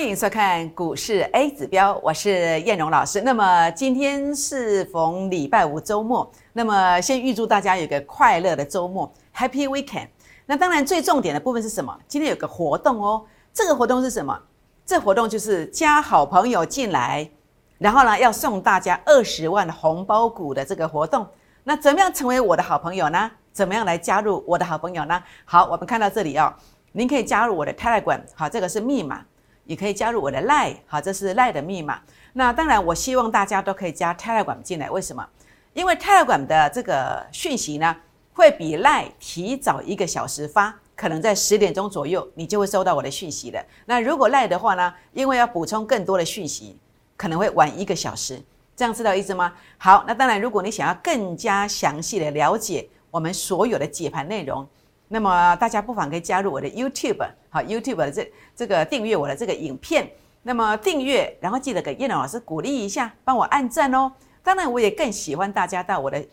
欢迎收看股市 A 指标，我是燕荣老师。那么今天是逢礼拜五周末，那么先预祝大家有个快乐的周末，Happy Weekend。那当然最重点的部分是什么？今天有个活动哦，这个活动是什么？这活动就是加好朋友进来，然后呢要送大家二十万红包股的这个活动。那怎么样成为我的好朋友呢？怎么样来加入我的好朋友呢？好，我们看到这里哦，您可以加入我的 Telegram，好，这个是密码。也可以加入我的 Line，好，这是 Line 的密码。那当然，我希望大家都可以加 Telegram 进来。为什么？因为 Telegram 的这个讯息呢，会比 Line 提早一个小时发，可能在十点钟左右，你就会收到我的讯息的。那如果 Line 的话呢，因为要补充更多的讯息，可能会晚一个小时。这样知道意思吗？好，那当然，如果你想要更加详细的了解我们所有的解盘内容。那么大家不妨可以加入我的 YouTube，好 YouTube 的这这个订阅我的这个影片。那么订阅，然后记得给叶龙老师鼓励一下，帮我按赞哦。当然，我也更喜欢大家到我的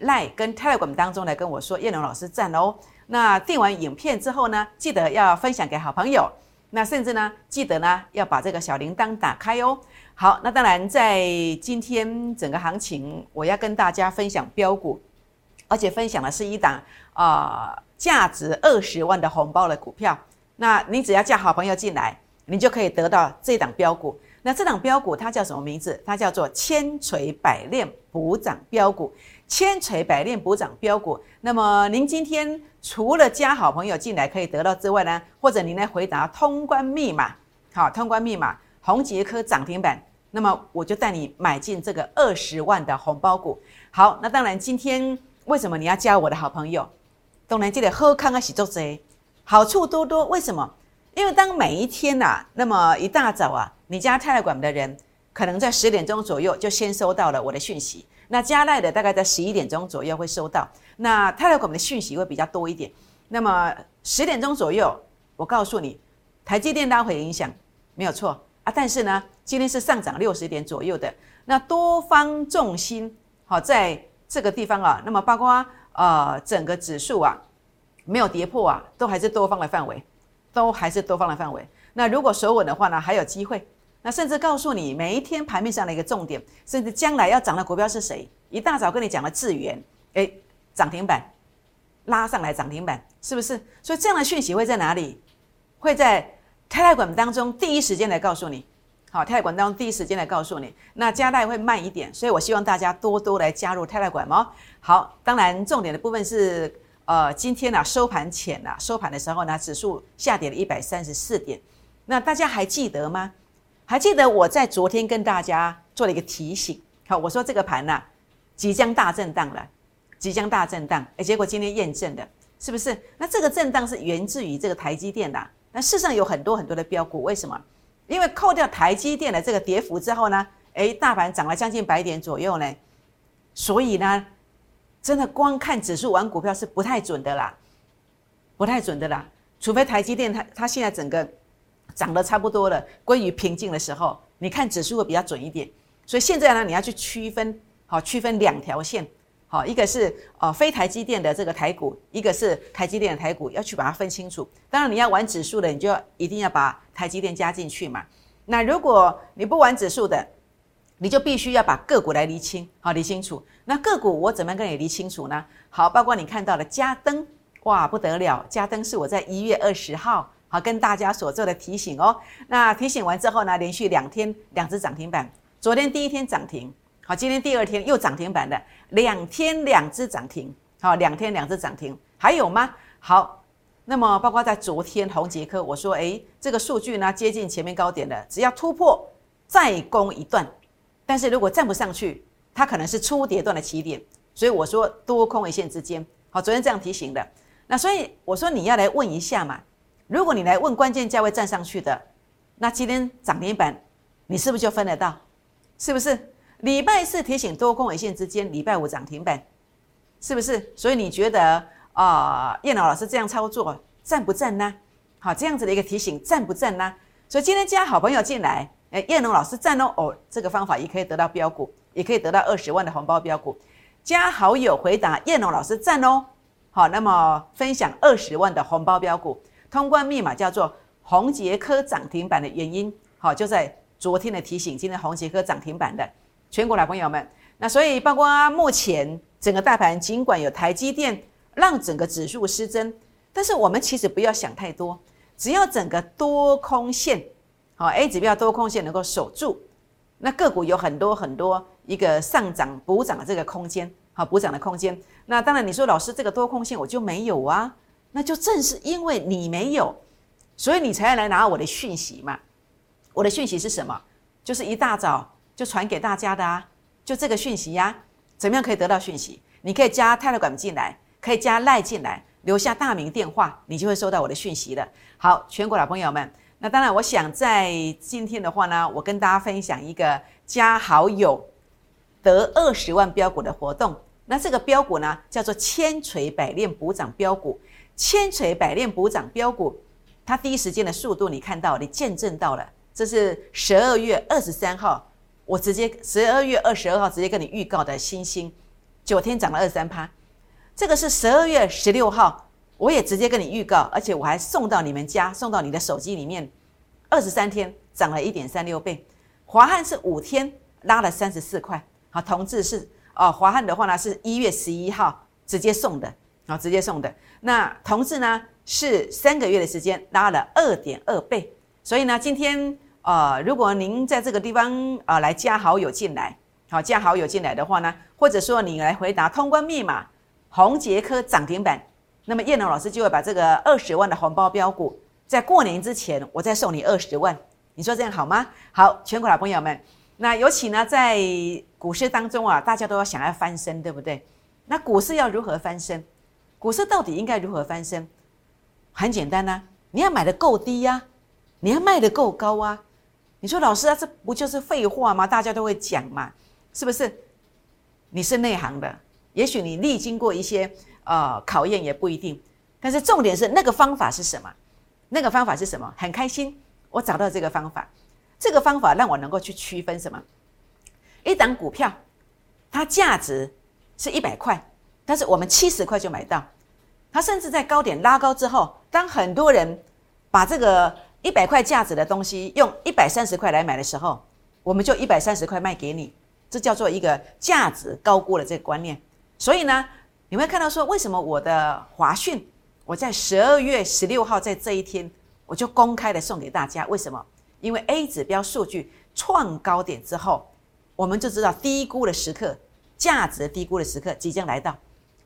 Line 跟 Telegram 当中来跟我说叶龙老师赞哦。那订完影片之后呢，记得要分享给好朋友。那甚至呢，记得呢要把这个小铃铛打开哦。好，那当然在今天整个行情，我要跟大家分享标股，而且分享的是一档啊。价值二十万的红包的股票，那你只要叫好朋友进来，你就可以得到这档标股。那这档标股它叫什么名字？它叫做千锤百炼补涨标股。千锤百炼补涨标股。那么您今天除了加好朋友进来可以得到之外呢，或者您来回答通关密码，好，通关密码红杰科涨停板，那么我就带你买进这个二十万的红包股。好，那当然今天为什么你要加我的好朋友？当然记得喝康啊洗做贼，好处多多。为什么？因为当每一天呐，那么一大早啊，你家泰来馆的人，可能在十点钟左右就先收到了我的讯息。那加赖的大概在十一点钟左右会收到。那泰来馆的讯息会比较多一点。那么十点钟左右，我告诉你，台积电拉回影响没有错啊。但是呢，今天是上涨六十点左右的。那多方重心好在这个地方啊。那么包括。呃，整个指数啊，没有跌破啊，都还是多方的范围，都还是多方的范围。那如果守稳的话呢，还有机会。那甚至告诉你每一天盘面上的一个重点，甚至将来要涨的股票是谁？一大早跟你讲了智源，哎，涨停板拉上来涨停板，是不是？所以这样的讯息会在哪里？会在泰来管当中第一时间来告诉你。好，泰来管当中第一时间来告诉你。那加代会慢一点，所以我希望大家多多来加入泰来管哦。好，当然重点的部分是，呃，今天呢收盘前呢收盘的时候呢，指数下跌了一百三十四点。那大家还记得吗？还记得我在昨天跟大家做了一个提醒，好，我说这个盘呢即将大震荡了，即将大震荡。哎，结果今天验证的，是不是？那这个震荡是源自于这个台积电的。那事实上有很多很多的标股，为什么？因为扣掉台积电的这个跌幅之后呢，哎，大盘涨了将近百点左右呢，所以呢。真的光看指数玩股票是不太准的啦，不太准的啦。除非台积电它它现在整个涨得差不多了，归于平静的时候，你看指数会比较准一点。所以现在呢，你要去区分，好区分两条线，好一个是呃非台积电的这个台股，一个是台积电的台股，要去把它分清楚。当然你要玩指数的，你就一定要把台积电加进去嘛。那如果你不玩指数的，你就必须要把个股来理清，好理清楚。那个股我怎么跟你理清楚呢？好，包括你看到的嘉登，哇不得了，嘉登是我在一月二十号好跟大家所做的提醒哦。那提醒完之后呢，连续两天两只涨停板，昨天第一天涨停，好，今天第二天又涨停板的，两天两只涨停，好，两天两只涨停，还有吗？好，那么包括在昨天红杰科，我说诶，这个数据呢接近前面高点的，只要突破再攻一段。但是如果站不上去，它可能是初跌段的起点，所以我说多空一线之间，好，昨天这样提醒的。那所以我说你要来问一下嘛，如果你来问关键价位站上去的，那今天涨停板，你是不是就分得到？是不是？礼拜四提醒多空尾线之间，礼拜五涨停板，是不是？所以你觉得啊，叶老老师这样操作赞不赞呢？好，这样子的一个提醒赞不赞呢？所以今天加好朋友进来。哎，叶龙老师赞哦哦，这个方法也可以得到标股，也可以得到二十万的红包标股。加好友回答叶龙老师赞哦，好，那么分享二十万的红包标股，通关密码叫做宏杰科涨停板的原因，好，就在昨天的提醒，今天宏杰科涨停板的全国老朋友们。那所以，包括目前整个大盘，尽管有台积电让整个指数失真，但是我们其实不要想太多，只要整个多空线，好 A 指标多空线能够守住，那个股有很多很多一个上涨补涨的这个空间，好补涨的空间。那当然，你说老师这个多空线我就没有啊，那就正是因为你没有，所以你才要来拿我的讯息嘛。我的讯息是什么？就是一大早就传给大家的啊。就这个讯息呀，怎么样可以得到讯息？你可以加泰勒管进来，可以加赖进来，留下大名电话，你就会收到我的讯息了。好，全国老朋友们，那当然，我想在今天的话呢，我跟大家分享一个加好友得二十万标股的活动。那这个标股呢，叫做千锤百炼补涨标股。千锤百炼补涨标股，它第一时间的速度，你看到，你见证到了。这是十二月二十三号。我直接十二月二十二号直接跟你预告的星星，九天涨了二三趴。这个是十二月十六号，我也直接跟你预告，而且我还送到你们家，送到你的手机里面，二十三天涨了一点三六倍。华汉是五天拉了三十四块，好，同志是哦，华汉的话呢是一月十一号直接送的，好，直接送的。那同志呢是三个月的时间拉了二点二倍，所以呢今天。呃，如果您在这个地方啊来加好友进来，好加好友进来的话呢，或者说你来回答通关密码，红杰科涨停板，那么叶龙老师就会把这个二十万的红包标股，在过年之前我再送你二十万，你说这样好吗？好，全国老朋友们，那尤其呢在股市当中啊，大家都要想要翻身，对不对？那股市要如何翻身？股市到底应该如何翻身？很简单呐，你要买的够低呀，你要卖的够高啊。你说老师啊，这不就是废话吗？大家都会讲嘛，是不是？你是内行的，也许你历经过一些呃考验也不一定。但是重点是那个方法是什么？那个方法是什么？很开心，我找到这个方法。这个方法让我能够去区分什么？一档股票，它价值是一百块，但是我们七十块就买到。它甚至在高点拉高之后，当很多人把这个。一百块价值的东西，用一百三十块来买的时候，我们就一百三十块卖给你，这叫做一个价值高估的这个观念。所以呢，你会看到说，为什么我的华讯，我在十二月十六号在这一天，我就公开的送给大家，为什么？因为 A 指标数据创高点之后，我们就知道低估的时刻，价值低估的时刻即将来到，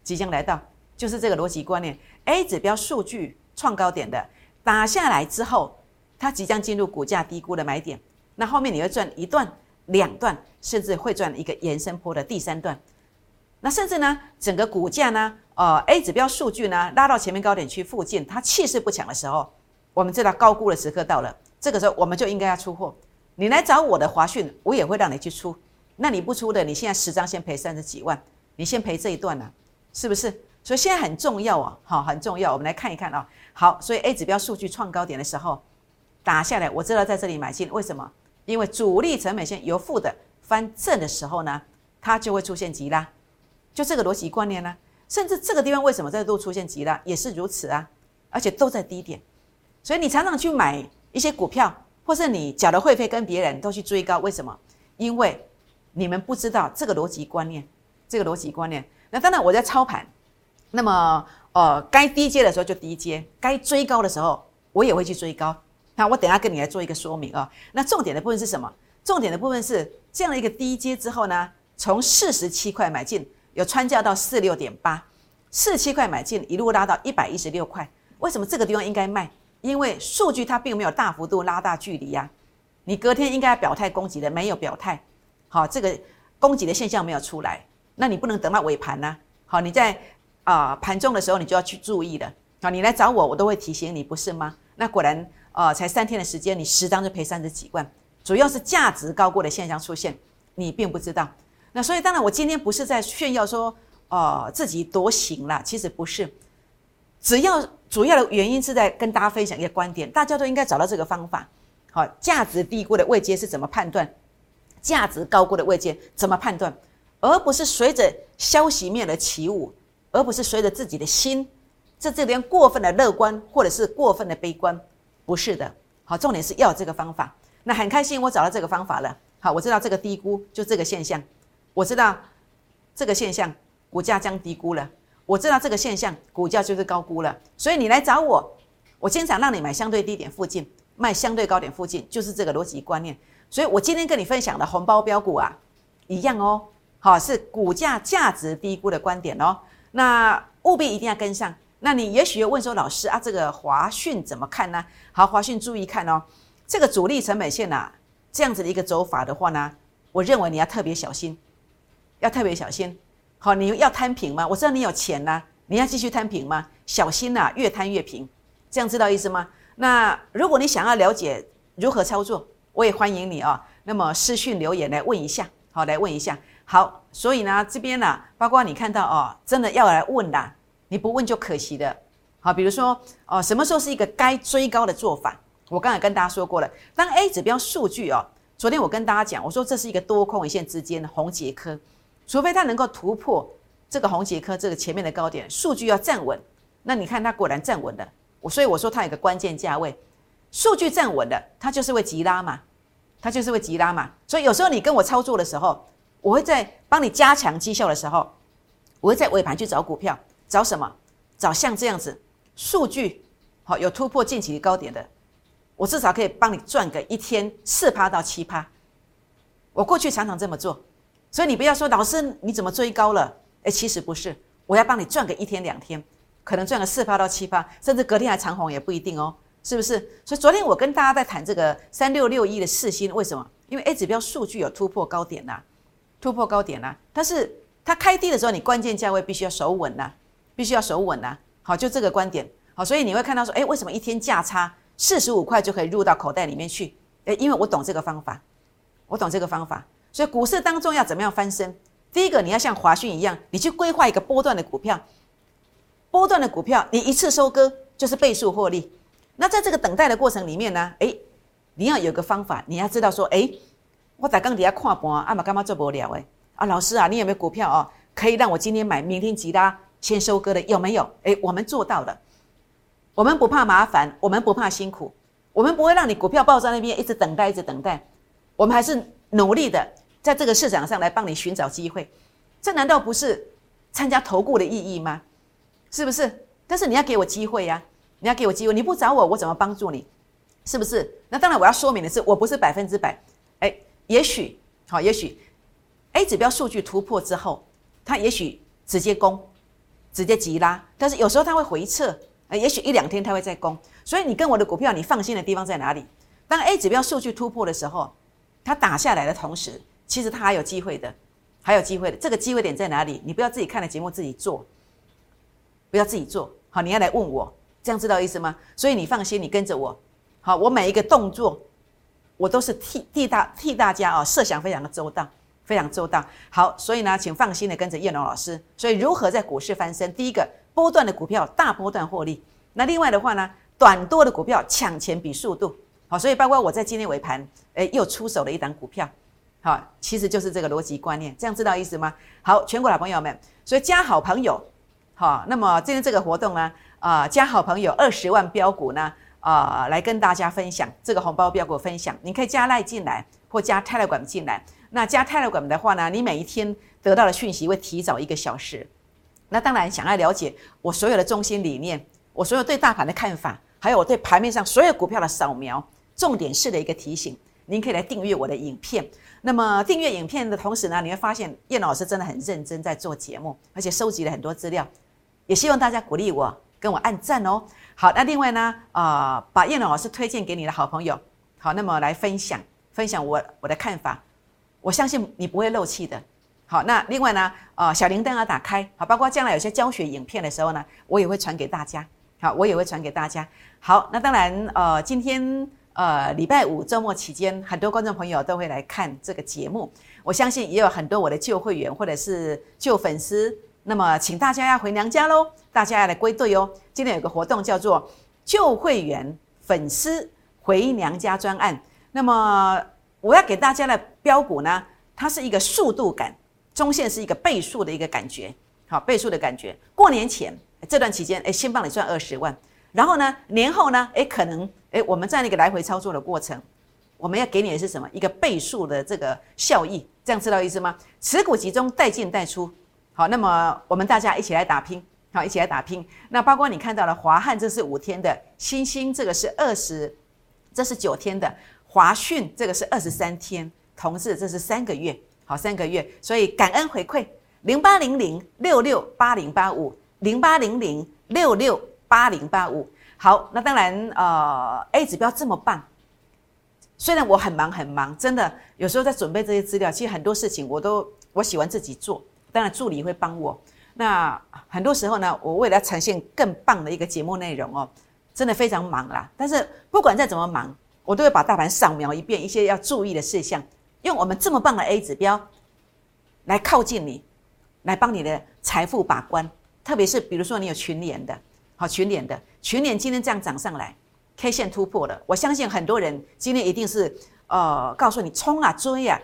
即将来到，就是这个逻辑观念。A 指标数据创高点的打下来之后。它即将进入股价低估的买点，那后面你会赚一段、两段，甚至会赚一个延伸坡的第三段。那甚至呢，整个股价呢，呃，A 指标数据呢拉到前面高点区附近，它气势不强的时候，我们知道高估的时刻到了，这个时候我们就应该要出货。你来找我的华讯，我也会让你去出。那你不出的，你现在十张先赔三十几万，你先赔这一段呢，是不是？所以现在很重要哦，好，很重要。我们来看一看啊，好，所以 A 指标数据创高点的时候。打下来，我知道在这里买进，为什么？因为主力成本线由负的翻正的时候呢，它就会出现急拉，就这个逻辑观念呢。甚至这个地方为什么再度出现急拉，也是如此啊，而且都在低点。所以你常常去买一些股票，或是你缴的会费跟别人都去追高，为什么？因为你们不知道这个逻辑观念，这个逻辑观念。那当然我在操盘，那么呃，该低阶的时候就低阶，该追高的时候我也会去追高。那我等下跟你来做一个说明啊。那重点的部分是什么？重点的部分是这样的一个低阶之后呢，从四十七块买进，有穿价到四六点八，四七块买进，一路拉到一百一十六块。为什么这个地方应该卖？因为数据它并没有大幅度拉大距离呀。你隔天应该表态攻击的，没有表态，好，这个攻击的现象没有出来，那你不能等到尾盘呢。好，你在啊盘中的时候你就要去注意了。好，你来找我，我都会提醒你，不是吗？那果然。啊，才三天的时间，你十张就赔三十几万，主要是价值高过的现象出现，你并不知道。那所以当然，我今天不是在炫耀说，哦，自己多行了，其实不是。只要主要的原因是在跟大家分享一个观点，大家都应该找到这个方法。好，价值低估的位阶是怎么判断？价值高估的位阶怎么判断？而不是随着消息面的起舞，而不是随着自己的心，在这边过分的乐观或者是过分的悲观。不是的。好，重点是要这个方法。那很开心，我找到这个方法了。好，我知道这个低估就这个现象，我知道这个现象股价将低估了，我知道这个现象股价就是高估了。所以你来找我，我经常让你买相对低点附近，卖相对高点附近，就是这个逻辑观念。所以我今天跟你分享的红包标股啊，一样哦。好，是股价价值低估的观点哦。那务必一定要跟上。那你也许要问说，老师啊，这个华讯怎么看呢？好，华讯注意看哦，这个主力成本线呐，这样子的一个走法的话呢，我认为你要特别小心，要特别小心。好，你要摊平吗？我知道你有钱呐，你要继续摊平吗？小心呐，越摊越平，这样知道意思吗？那如果你想要了解如何操作，我也欢迎你啊。那么私讯留言来问一下，好，来问一下。好，所以呢，这边呢，包括你看到哦，真的要来问的。你不问就可惜的，好，比如说哦，什么时候是一个该追高的做法？我刚才跟大家说过了，当 A 指标数据哦，昨天我跟大家讲，我说这是一个多空一线之间的红杰科，除非它能够突破这个红杰科这个前面的高点，数据要站稳，那你看它果然站稳了，我所以我说它有个关键价位，数据站稳了，它就是会急拉嘛，它就是会急拉嘛，所以有时候你跟我操作的时候，我会在帮你加强绩效的时候，我会在尾盘去找股票。找什么？找像这样子数据好有突破近期高点的，我至少可以帮你赚个一天四趴到七趴。我过去常常这么做，所以你不要说老师你怎么追高了？哎，其实不是，我要帮你赚个一天两天，可能赚个四趴到七趴，甚至隔天还长红也不一定哦，是不是？所以昨天我跟大家在谈这个三六六一的四星，为什么？因为 A 指标数据有突破高点呐，突破高点呐，但是它开低的时候，你关键价位必须要守稳呐。必须要守稳呐，好，就这个观点，好，所以你会看到说，哎，为什么一天价差四十五块就可以入到口袋里面去？哎，因为我懂这个方法，我懂这个方法，所以股市当中要怎么样翻身？第一个，你要像华讯一样，你去规划一个波段的股票，波段的股票，你一次收割就是倍数获利。那在这个等待的过程里面呢，哎，你要有个方法，你要知道说，哎，我在刚底下看盘，啊嘛干嘛做不了？哎，啊，老师啊，你有没有股票哦，可以让我今天买，明天急拉？先收割的有没有？诶，我们做到了。我们不怕麻烦，我们不怕辛苦，我们不会让你股票报在那边一直等待，一直等待。我们还是努力的在这个市场上来帮你寻找机会。这难道不是参加投顾的意义吗？是不是？但是你要给我机会呀！你要给我机会，你不找我，我怎么帮助你？是不是？那当然，我要说明的是，我不是百分之百。哎，也许好，也许 A 指标数据突破之后，它也许直接攻。直接急拉，但是有时候它会回撤，呃，也许一两天它会再攻，所以你跟我的股票，你放心的地方在哪里？当 A 指标数据突破的时候，它打下来的同时，其实它还有机会的，还有机会的。这个机会点在哪里？你不要自己看了节目自己做，不要自己做好，你要来问我，这样知道意思吗？所以你放心，你跟着我，好，我每一个动作，我都是替替大替大家啊设想非常的周到。非常周到，好，所以呢，请放心的跟着叶龙老师。所以如何在股市翻身？第一个波段的股票大波段获利，那另外的话呢，短多的股票抢钱比速度，好，所以包括我在今天尾盘，诶，又出手了一档股票，好，其实就是这个逻辑观念，这样知道意思吗？好，全国老朋友们，所以加好朋友，好，那么今天这个活动呢，啊，加好朋友二十万标股呢，啊，来跟大家分享这个红包标股分享，你可以加赖进来或加泰勒管进来。那加 Telegram 的话呢，你每一天得到的讯息会提早一个小时。那当然，想要了解我所有的中心理念，我所有对大盘的看法，还有我对盘面上所有股票的扫描，重点式的一个提醒，您可以来订阅我的影片。那么订阅影片的同时呢，你会发现叶老师真的很认真在做节目，而且收集了很多资料。也希望大家鼓励我，跟我按赞哦。好，那另外呢，啊，把叶老师推荐给你的好朋友，好，那么来分享分享我我的看法。我相信你不会漏气的。好，那另外呢，呃，小铃铛要打开，好，包括将来有些教学影片的时候呢，我也会传给大家。好，我也会传给大家。好，那当然，呃，今天呃礼拜五周末期间，很多观众朋友都会来看这个节目。我相信也有很多我的旧会员或者是旧粉丝。那么，请大家要回娘家喽，大家要来归队哦。今天有个活动叫做旧会员粉丝回娘家专案。那么。我要给大家的标股呢，它是一个速度感，中线是一个倍数的一个感觉，好倍数的感觉。过年前这段期间，哎，先帮你赚二十万，然后呢，年后呢，诶，可能诶，我们在那个来回操作的过程，我们要给你的是什么？一个倍数的这个效益，这样知道意思吗？持股集中，带进带出。好，那么我们大家一起来打拼，好，一起来打拼。那包括你看到了华汉，这是五天的；星星这个是二十，这是九天的；华讯这个是二十三天；同志这是三个月，好，三个月。所以感恩回馈零八零零六六八零八五零八零零六六。八零八五，好，那当然，呃，A 指标这么棒，虽然我很忙很忙，真的有时候在准备这些资料，其实很多事情我都我喜欢自己做，当然助理会帮我。那很多时候呢，我为了呈现更棒的一个节目内容哦，真的非常忙啦。但是不管再怎么忙，我都会把大盘扫描一遍，一些要注意的事项，用我们这么棒的 A 指标来靠近你，来帮你的财富把关。特别是比如说你有群联的。好，群联的群联今天这样涨上来，K 线突破了。我相信很多人今天一定是呃告诉你冲啊追啊，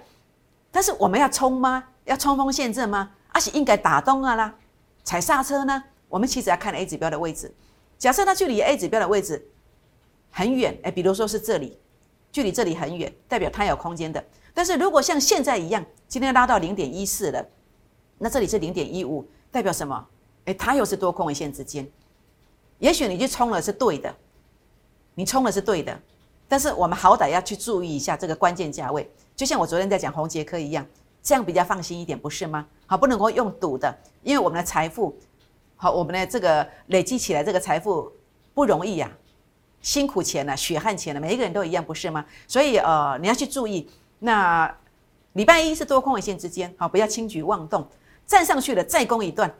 但是我们要冲吗？要冲锋陷阵吗？而且应该打东啊啦，踩刹车呢？我们其实要看 A 指标的位置。假设它距离 A 指标的位置很远，哎，比如说是这里，距离这里很远，代表它有空间的。但是如果像现在一样，今天拉到零点一四了，那这里是零点一五，代表什么？哎，它又是多空一线之间。也许你去冲了是对的，你冲了是对的，但是我们好歹要去注意一下这个关键价位，就像我昨天在讲红杰科一样，这样比较放心一点，不是吗？好，不能够用赌的，因为我们的财富，好，我们的这个累积起来这个财富不容易呀，辛苦钱呢，血汗钱呢，每一个人都一样，不是吗？所以呃，你要去注意。那礼拜一是多空一线之间，好，不要轻举妄动，站上去了再攻一段。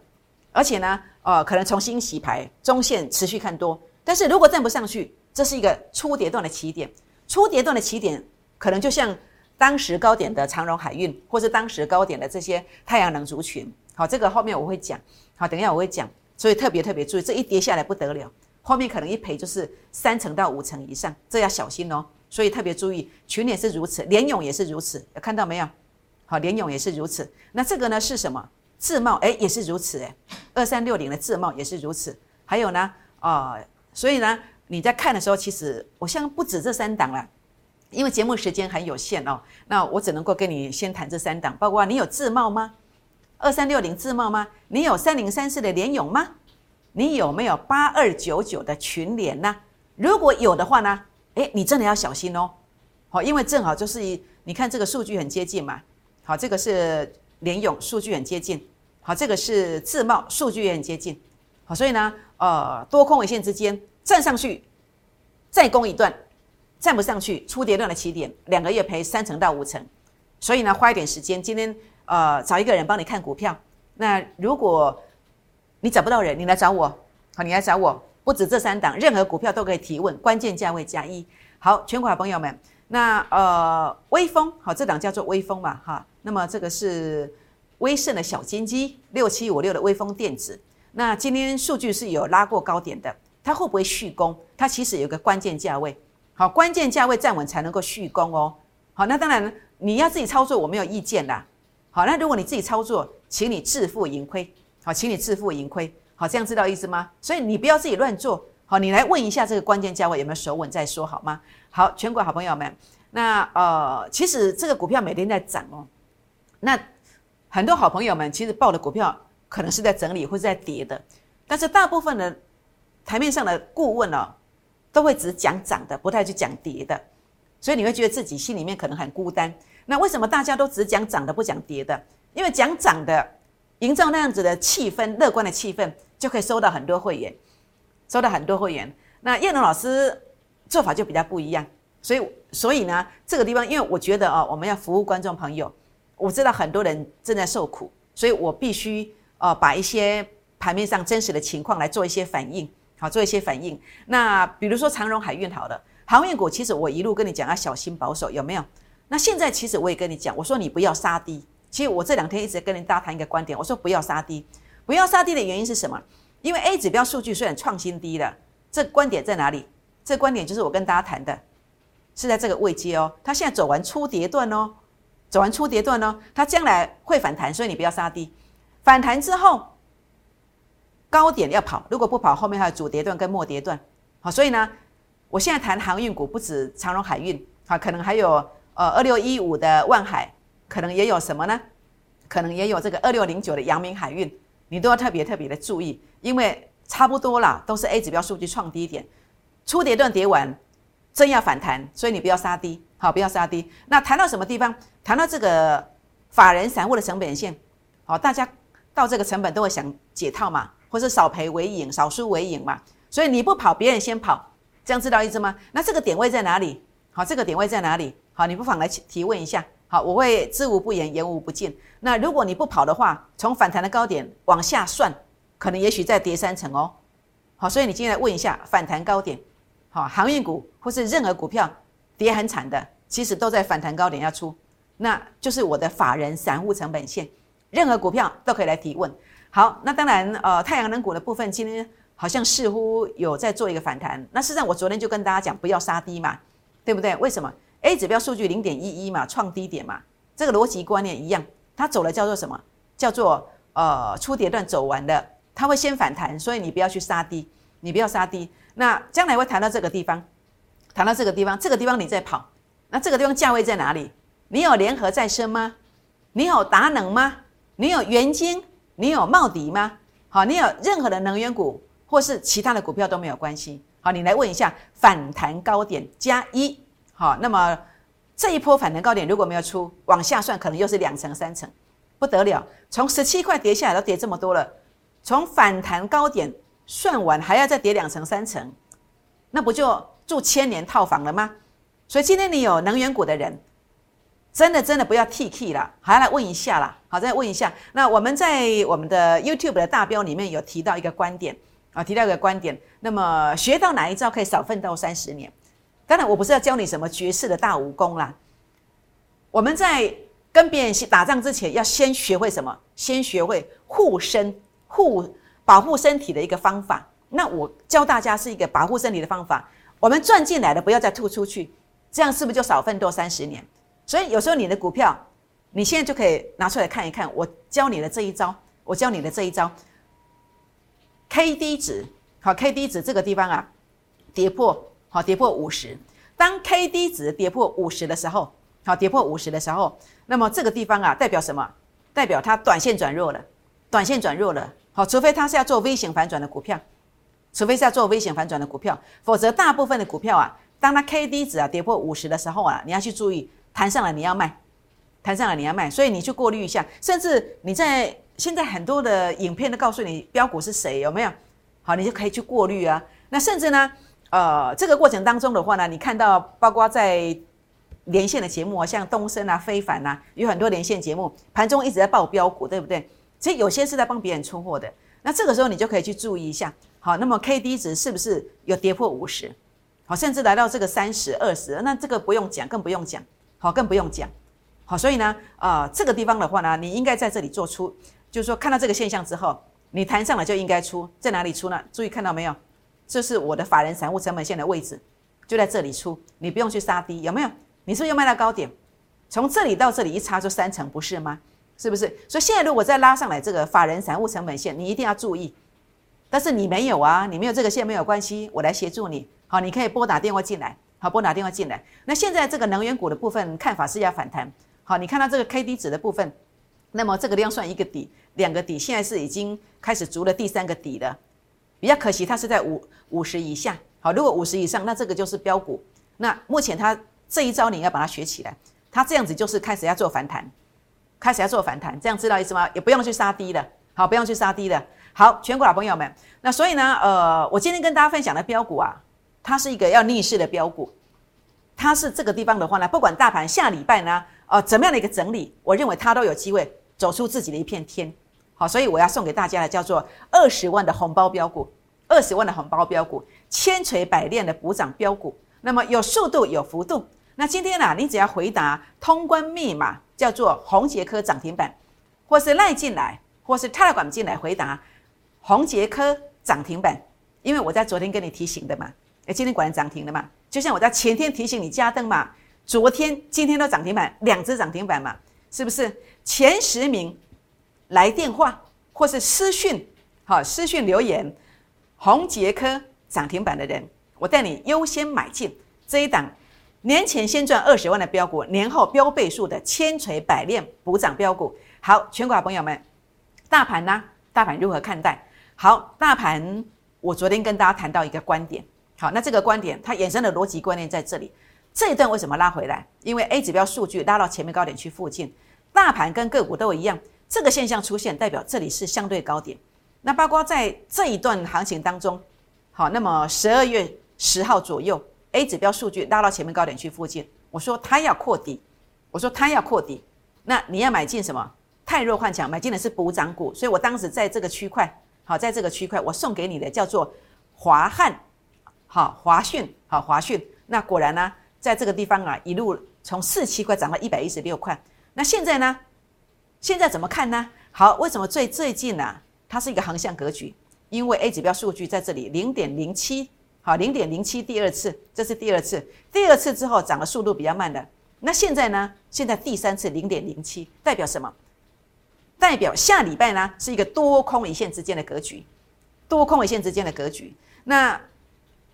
而且呢，呃，可能重新洗牌，中线持续看多。但是如果站不上去，这是一个初跌段的起点。初跌段的起点，可能就像当时高点的长荣海运，或是当时高点的这些太阳能族群。好，这个后面我会讲。好，等一下我会讲。所以特别特别注意，这一跌下来不得了，后面可能一赔就是三成到五成以上，这要小心哦。所以特别注意，群也是如此，联勇也是如此，看到没有？好，联勇也是如此。那这个呢是什么？自贸哎也是如此哎，二三六零的自贸也是如此，还有呢啊，所以呢你在看的时候，其实我像不止这三档了，因为节目时间很有限哦，那我只能够跟你先谈这三档，包括你有自贸吗？二三六零自贸吗？你有三零三四的联勇吗？你有没有八二九九的群联呢？如果有的话呢，哎，你真的要小心哦，好，因为正好就是你看这个数据很接近嘛，好，这个是。联勇数据很接近，好，这个是自贸数据也很接近，好，所以呢，呃，多空尾线之间站上去，再攻一段，站不上去，出跌段的起点，两个月赔三成到五成，所以呢，花一点时间，今天呃找一个人帮你看股票，那如果你找不到人，你来找我，好，你来找我，不止这三档，任何股票都可以提问，关键价位加一，好，全国好朋友们。那呃，微风好，这档叫做微风嘛，哈。那么这个是威盛的小金鸡六七五六的微风电子。那今天数据是有拉过高点的，它会不会续攻？它其实有个关键价位，好，关键价位站稳才能够续攻哦。好，那当然你要自己操作，我没有意见啦。好，那如果你自己操作，请你自负盈亏。好，请你自负盈亏。好，这样知道意思吗？所以你不要自己乱做。好，你来问一下这个关键价位有没有守稳再说，好吗？好，全国好朋友们，那呃，其实这个股票每天在涨哦。那很多好朋友们其实报的股票可能是在整理或是在跌的，但是大部分的台面上的顾问哦，都会只讲涨的，不太去讲跌的，所以你会觉得自己心里面可能很孤单。那为什么大家都只讲涨的不讲跌的？因为讲涨的，营造那样子的气氛，乐观的气氛，就可以收到很多会员，收到很多会员。那叶龙老师。做法就比较不一样，所以所以呢，这个地方，因为我觉得啊，我们要服务观众朋友，我知道很多人正在受苦，所以我必须呃把一些盘面上真实的情况来做一些反应，好做一些反应。那比如说长荣海运好了，航运股其实我一路跟你讲要小心保守，有没有？那现在其实我也跟你讲，我说你不要杀低。其实我这两天一直跟大家谈一个观点，我说不要杀低，不要杀低的原因是什么？因为 A 指标数据虽然创新低了，这观点在哪里？这观点就是我跟大家谈的，是在这个位阶哦。它现在走完初跌段哦，走完初跌段哦，它将来会反弹，所以你不要杀低。反弹之后，高点要跑，如果不跑，后面还有主跌段跟末跌段，好，所以呢，我现在谈航运股不止长荣海运，好，可能还有呃二六一五的万海，可能也有什么呢？可能也有这个二六零九的阳明海运，你都要特别特别的注意，因为差不多啦，都是 A 指标数据创低点，初跌段跌完，正要反弹，所以你不要杀低，好，不要杀低。那谈到什么地方？谈到这个法人散户的成本线，好，大家到这个成本都会想解套嘛，或是少赔为赢，少输为赢嘛。所以你不跑，别人先跑，这样知道意思吗？那这个点位在哪里？好，这个点位在哪里？好，你不妨来提问一下。好，我会知无不言，言无不尽。那如果你不跑的话，从反弹的高点往下算，可能也许再跌三成哦。好，所以你今天来问一下，反弹高点，好，航运股或是任何股票跌很惨的，其实都在反弹高点要出，那就是我的法人散户成本线，任何股票都可以来提问。好，那当然，呃，太阳能股的部分今天。好像似乎有在做一个反弹，那事实上我昨天就跟大家讲不要杀低嘛，对不对？为什么？A 指标数据零点一一嘛，创低点嘛，这个逻辑观念一样，它走了叫做什么？叫做呃初跌段走完的，它会先反弹，所以你不要去杀低，你不要杀低。那将来会谈到这个地方，谈到这个地方，这个地方你在跑，那这个地方价位在哪里？你有联合再生吗？你有达能吗？你有元晶？你有茂迪吗？好，你有任何的能源股？或是其他的股票都没有关系。好，你来问一下反弹高点加一。好，那么这一波反弹高点如果没有出，往下算可能又是两成三成，不得了。从十七块跌下来都跌这么多了，从反弹高点算完还要再跌两成三成，那不就住千年套房了吗？所以今天你有能源股的人，真的真的不要 T K 了，还要来问一下啦。好，再问一下。那我们在我们的 YouTube 的大标里面有提到一个观点。啊，提到一个观点，那么学到哪一招可以少奋斗三十年？当然，我不是要教你什么绝世的大武功啦。我们在跟别人打仗之前，要先学会什么？先学会护身、护保护身体的一个方法。那我教大家是一个保护身体的方法。我们赚进来的不要再吐出去，这样是不是就少奋斗三十年？所以有时候你的股票，你现在就可以拿出来看一看。我教你的这一招，我教你的这一招。K D 值好，K D 值这个地方啊，跌破好，跌破五十。当 K D 值跌破五十的时候，好，跌破五十的时候，那么这个地方啊，代表什么？代表它短线转弱了，短线转弱了。好，除非它是要做微型反转的股票，除非是要做微型反转的股票，否则大部分的股票啊，当它 K D 值啊跌破五十的时候啊，你要去注意，弹上来你要卖，弹上来你要卖，所以你去过滤一下，甚至你在。现在很多的影片都告诉你标股是谁，有没有？好，你就可以去过滤啊。那甚至呢，呃，这个过程当中的话呢，你看到包括在连线的节目啊，像东升啊、非凡啊，有很多连线节目，盘中一直在报标股，对不对？其实有些是在帮别人出货的。那这个时候你就可以去注意一下。好，那么 K D 值是不是有跌破五十？好，甚至来到这个三十二十，那这个不用讲，更不用讲。好，更不用讲。好，所以呢，呃，这个地方的话呢，你应该在这里做出。就是说，看到这个现象之后，你弹上了就应该出，在哪里出呢？注意看到没有？这是我的法人散户成本线的位置，就在这里出，你不用去杀低，有没有？你是不是又卖到高点？从这里到这里一差就三成，不是吗？是不是？所以现在如果再拉上来这个法人散户成本线，你一定要注意。但是你没有啊，你没有这个线没有关系，我来协助你。好，你可以拨打电话进来，好，拨打电话进来。那现在这个能源股的部分看法是要反弹。好，你看到这个 K D 值的部分。那么这个量算一个底，两个底，现在是已经开始足了第三个底了。比较可惜，它是在五五十以下。好，如果五十以上，那这个就是标股。那目前它这一招你要把它学起来，它这样子就是开始要做反弹，开始要做反弹，这样知道意思吗？也不用去杀低了，好，不用去杀低了。好，全国老朋友们，那所以呢，呃，我今天跟大家分享的标股啊，它是一个要逆势的标股，它是这个地方的话呢，不管大盘下礼拜呢，呃，怎么样的一个整理，我认为它都有机会。走出自己的一片天，好，所以我要送给大家的叫做二十万的红包标股，二十万的红包标股，千锤百炼的补涨标股，那么有速度有幅度。那今天呢，你只要回答通关密码叫做红杰科涨停板，或是赖进来，或是泰管进来回答红杰科涨停板，因为我在昨天跟你提醒的嘛，哎，今天果然涨停了嘛，就像我在前天提醒你加灯嘛，昨天今天都涨停板，两只涨停板嘛。是不是前十名来电话或是私讯，好私讯留言，红杰科涨停板的人，我带你优先买进这一档年前先赚二十万的标股，年后标倍数的千锤百炼补涨标股。好，全国朋友们，大盘呢？大盘如何看待？好，大盘，我昨天跟大家谈到一个观点。好，那这个观点它衍生的逻辑观念在这里。这一段为什么拉回来？因为 A 指标数据拉到前面高点区附近，大盘跟个股都一样，这个现象出现，代表这里是相对高点。那包括在这一段行情当中，好，那么十二月十号左右，A 指标数据拉到前面高点区附近，我说它要扩底，我说它要扩底，那你要买进什么？太弱换强，买进的是补涨股，所以我当时在这个区块，好，在这个区块，我送给你的叫做华汉，好，华讯，好，华讯，那果然呢？在这个地方啊，一路从四七块涨到一百一十六块。那现在呢？现在怎么看呢？好，为什么最最近呢？它是一个横向格局，因为 A 指标数据在这里零点零七，好，零点零七第二次，这是第二次，第二次之后涨的速度比较慢的。那现在呢？现在第三次零点零七，代表什么？代表下礼拜呢是一个多空一线之间的格局，多空一线之间的格局。那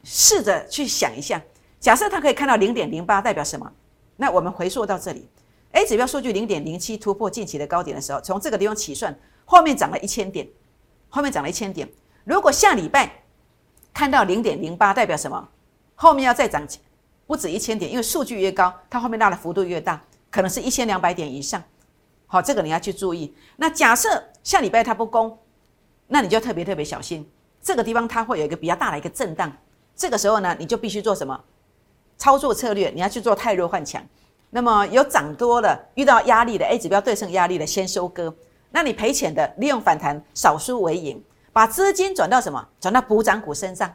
试着去想一下。假设它可以看到零点零八，代表什么？那我们回溯到这里，A 指标数据零点零七突破近期的高点的时候，从这个地方起算，后面涨了一千点，后面涨了一千点。如果下礼拜看到零点零八，代表什么？后面要再涨不止一千点，因为数据越高，它后面拉的幅度越大，可能是一千两百点以上。好，这个你要去注意。那假设下礼拜它不攻，那你就特别特别小心，这个地方它会有一个比较大的一个震荡。这个时候呢，你就必须做什么？操作策略，你要去做太弱换强。那么有涨多了，遇到压力的 A 指标对称压力的，先收割。那你赔钱的，利用反弹少输为赢，把资金转到什么？转到补涨股身上。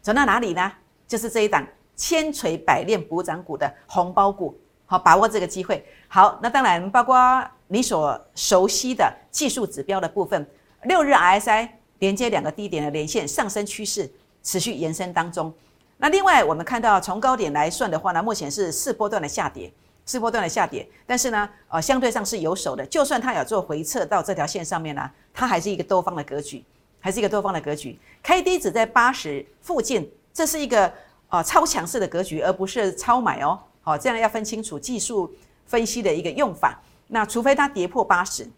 转到哪里呢？就是这一档千锤百炼补涨股的红包股。好，把握这个机会。好，那当然包括你所熟悉的技术指标的部分，六日 RSI 连接两个低点的连线上升趋势持续延伸当中。那另外，我们看到从高点来算的话呢，目前是四波段的下跌，四波段的下跌。但是呢，呃，相对上是有手的。就算它有做回撤到这条线上面呢，它还是一个多方的格局，还是一个多方的格局。K D 只在八十附近，这是一个呃超强势的格局，而不是超买哦。好，这样要分清楚技术分析的一个用法。那除非它跌破八十，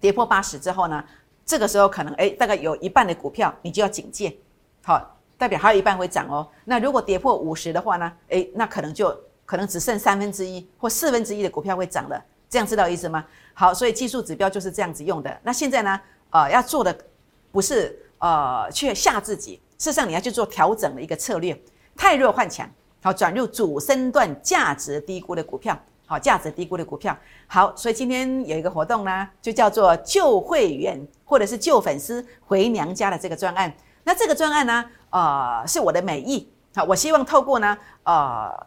跌破八十之后呢，这个时候可能哎，大概有一半的股票你就要警戒。好。代表还有一半会涨哦。那如果跌破五十的话呢？诶，那可能就可能只剩三分之一或四分之一的股票会涨了。这样知道意思吗？好，所以技术指标就是这样子用的。那现在呢？呃，要做的不是呃去吓自己，事实上你要去做调整的一个策略，太弱换强，好转入主升段价值低估的股票，好价值低估的股票。好，所以今天有一个活动呢，就叫做旧会员或者是旧粉丝回娘家的这个专案。那这个专案呢？呃，是我的美意好，我希望透过呢，呃，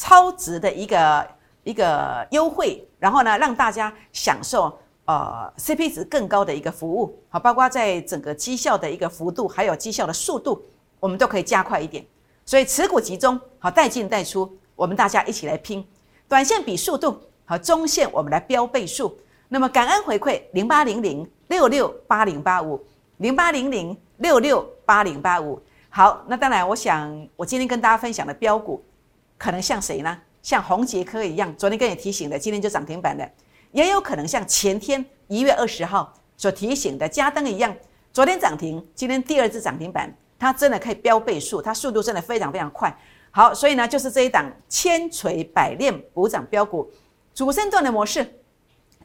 超值的一个一个优惠，然后呢，让大家享受呃 CP 值更高的一个服务，好，包括在整个绩效的一个幅度，还有绩效的速度，我们都可以加快一点。所以持股集中，好，带进带出，我们大家一起来拼，短线比速度，和中线我们来标倍数。那么感恩回馈零八零零六六八零八五零八零零六六八零八五。好，那当然，我想我今天跟大家分享的标股，可能像谁呢？像宏杰科一样，昨天跟你提醒的，今天就涨停板的，也有可能像前天一月二十号所提醒的嘉登一样，昨天涨停，今天第二次涨停板，它真的可以标倍数，它速度真的非常非常快。好，所以呢，就是这一档千锤百炼补涨标股，主升段的模式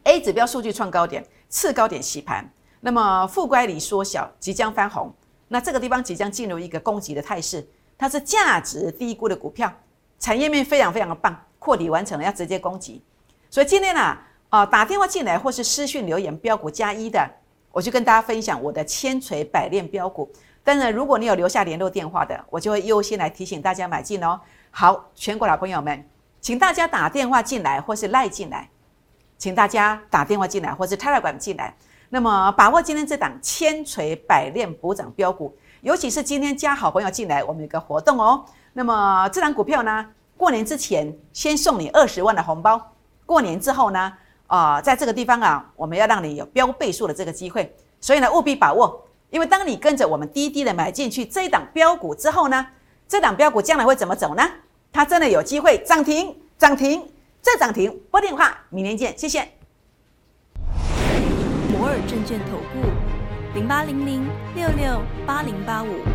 ，A 指标数据创高点，次高点洗盘，那么负乖离缩小，即将翻红。那这个地方即将进入一个攻击的态势，它是价值低估的股票，产业面非常非常的棒，扩底完成了要直接攻击，所以今天呢，啊打电话进来或是私讯留言标股加一的，我就跟大家分享我的千锤百炼标股。当然，如果你有留下联络电话的，我就会优先来提醒大家买进哦。好，全国老朋友们，请大家打电话进来或是赖进来，请大家打电话进来或是 Telegram 进来。那么把握今天这档千锤百炼补涨标股，尤其是今天加好朋友进来，我们有个活动哦。那么这档股票呢，过年之前先送你二十万的红包，过年之后呢，啊，在这个地方啊，我们要让你有标倍数的这个机会，所以呢务必把握，因为当你跟着我们滴滴的买进去这一档标股之后呢，这档标股将来会怎么走呢？它真的有机会涨停，涨停，再涨停。拨电话，明年见，谢谢。摩尔证券投顾零八零零六六八零八五。